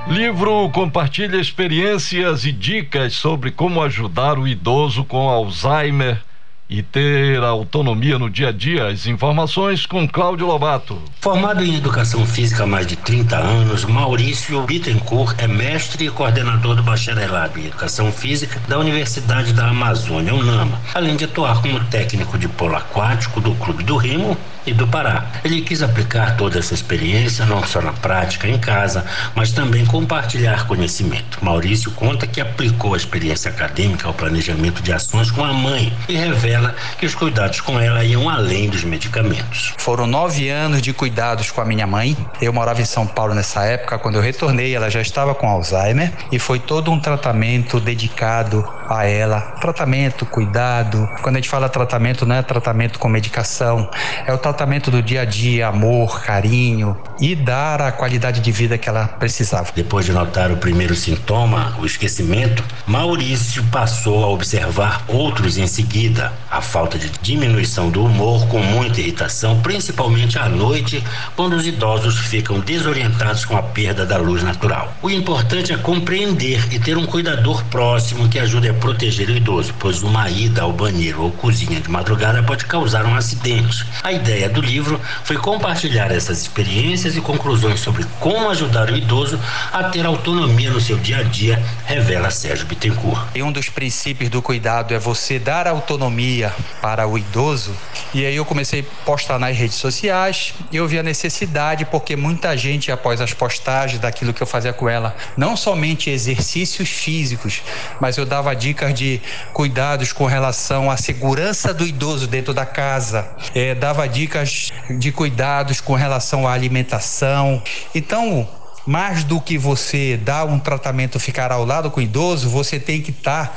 Livro compartilha experiências e dicas sobre como ajudar o idoso com Alzheimer e ter autonomia no dia a dia. As informações com Cláudio Lobato. Formado em Educação Física há mais de 30 anos, Maurício Bittencourt é mestre e coordenador do Bacharelado em Educação Física da Universidade da Amazônia, UNAMA, além de atuar como técnico de polo aquático do Clube do Remo e do Pará. Ele quis aplicar toda essa experiência não só na prática em casa, mas também compartilhar conhecimento. Maurício conta que aplicou a experiência acadêmica ao planejamento de ações com a mãe e revela que os cuidados com ela iam além dos medicamentos. Foram nove anos de cuidados com a minha mãe. Eu morava em São Paulo nessa época. Quando eu retornei, ela já estava com Alzheimer e foi todo um tratamento dedicado a ela. Tratamento, cuidado. Quando a gente fala tratamento, não é tratamento com medicação, é o tratamento do dia a dia, amor, carinho e dar a qualidade de vida que ela precisava. Depois de notar o primeiro sintoma, o esquecimento, Maurício passou a observar outros em seguida. A falta de diminuição do humor com muita irritação, principalmente à noite, quando os idosos ficam desorientados com a perda da luz natural. O importante é compreender e ter um cuidador próximo que ajude a proteger o idoso, pois uma ida ao banheiro ou cozinha de madrugada pode causar um acidente. A ideia do livro foi compartilhar essas experiências e conclusões sobre como ajudar o idoso a ter autonomia no seu dia a dia, revela Sérgio Bittencourt. E um dos princípios do cuidado é você dar autonomia para o idoso. E aí eu comecei a postar nas redes sociais e eu vi a necessidade, porque muita gente, após as postagens daquilo que eu fazia com ela, não somente exercícios físicos, mas eu dava dicas de cuidados com relação à segurança do idoso dentro da casa, é, dava dicas de cuidados com relação à alimentação. Então, mais do que você dar um tratamento ficar ao lado com o idoso, você tem que estar tá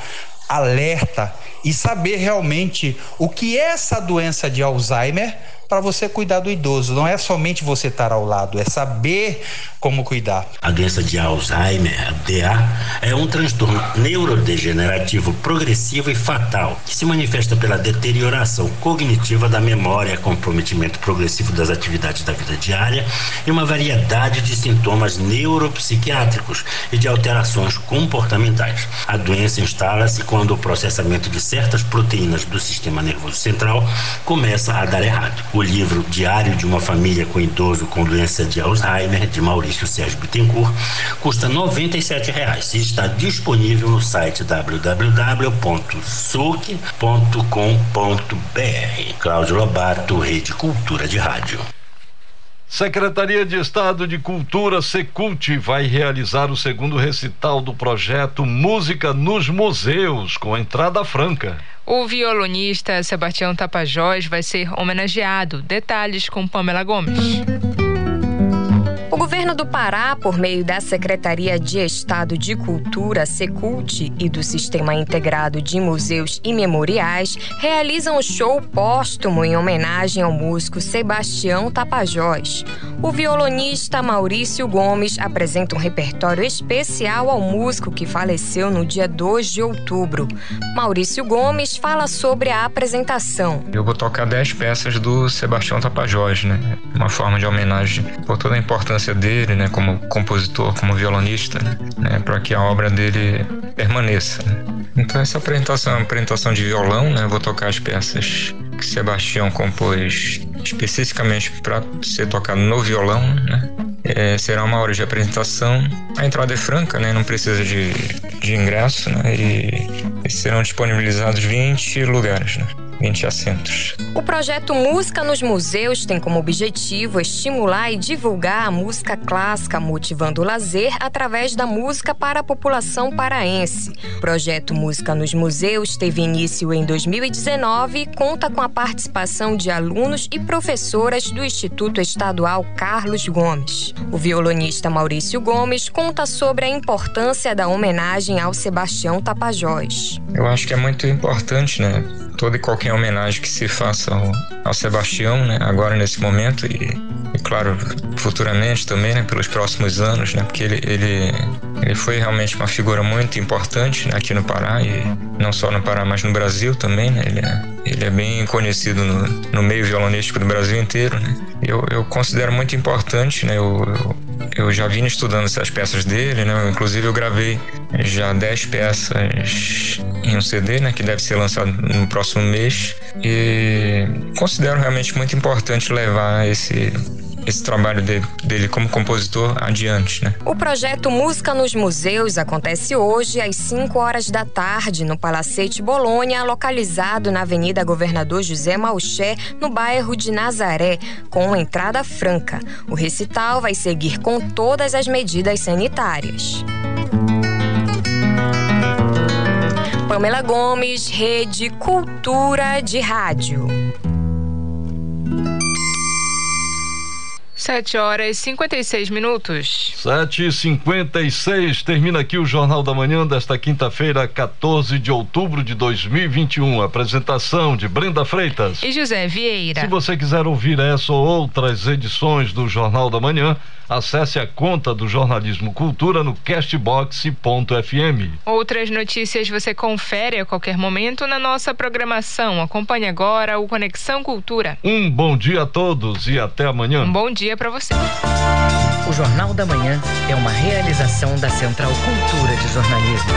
alerta e saber realmente o que é essa doença de Alzheimer para você cuidar do idoso. Não é somente você estar ao lado, é saber como cuidar. A doença de Alzheimer, DA, é um transtorno neurodegenerativo progressivo e fatal que se manifesta pela deterioração cognitiva da memória, comprometimento progressivo das atividades da vida diária e uma variedade de sintomas neuropsiquiátricos e de alterações comportamentais. A doença instala-se quando o processamento de certas proteínas do sistema nervoso central começa a dar errado. O livro Diário de uma Família com Idoso com Doença de Alzheimer, de Maurício Sérgio Bittencourt, custa R$ 97,00 e está disponível no site www.suc.com.br. Cláudio Lobato, Rede Cultura de Rádio. Secretaria de Estado de Cultura, Secult, vai realizar o segundo recital do projeto Música nos Museus, com entrada franca. O violonista Sebastião Tapajós vai ser homenageado. Detalhes com Pamela Gomes. Governo do Pará, por meio da Secretaria de Estado de Cultura, Secult, e do Sistema Integrado de Museus e Memoriais, realizam um show póstumo em homenagem ao músico Sebastião Tapajós. O violonista Maurício Gomes apresenta um repertório especial ao músico que faleceu no dia 2 de outubro. Maurício Gomes fala sobre a apresentação. Eu vou tocar 10 peças do Sebastião Tapajós, né? Uma forma de homenagem por toda a importância dele dele, né, como compositor, como violonista, né, para que a obra dele permaneça. Né. Então essa apresentação é uma apresentação de violão, né, vou tocar as peças que Sebastião compôs especificamente para ser tocado no violão, né. É, será uma hora de apresentação. A entrada é franca, né? Não precisa de, de ingresso, né? E, serão disponibilizados 20 lugares, né? 20 assentos. O projeto Música nos Museus tem como objetivo estimular e divulgar a música clássica, motivando o lazer através da música para a população paraense. O projeto Música nos Museus teve início em 2019 e conta com a participação de alunos e professoras do Instituto Estadual Carlos Gomes. O violonista Maurício Gomes conta sobre a importância da homenagem ao Sebastião Tapajós. Eu acho que é muito importante, né? toda e qualquer homenagem que se faça ao, ao Sebastião, né, agora nesse momento e, e, claro, futuramente também, né, pelos próximos anos, né, porque ele, ele, ele foi realmente uma figura muito importante né, aqui no Pará e não só no Pará, mas no Brasil também, né, ele é, ele é bem conhecido no, no meio violonístico do Brasil inteiro, né. Eu, eu considero muito importante, né, eu, eu eu já vim estudando essas peças dele, né? Inclusive eu gravei já 10 peças em um CD, né? Que deve ser lançado no próximo mês. E considero realmente muito importante levar esse esse trabalho dele, dele, como compositor adiante, né? O projeto Música nos Museus acontece hoje às 5 horas da tarde no Palacete Bolônia, localizado na Avenida Governador José Malché, no bairro de Nazaré, com entrada franca. O recital vai seguir com todas as medidas sanitárias. Pamela Gomes, Rede Cultura de Rádio. 7 horas e 56 minutos. 7 e 56 termina aqui o Jornal da Manhã desta quinta-feira, 14 de outubro de 2021. Apresentação de Brenda Freitas e José Vieira. Se você quiser ouvir essa ou outras edições do Jornal da Manhã, acesse a conta do Jornalismo Cultura no castbox.fm. Outras notícias você confere a qualquer momento na nossa programação. Acompanhe agora o Conexão Cultura. Um bom dia a todos e até amanhã. Um bom dia para você. O Jornal da Manhã é uma realização da Central Cultura de Jornalismo.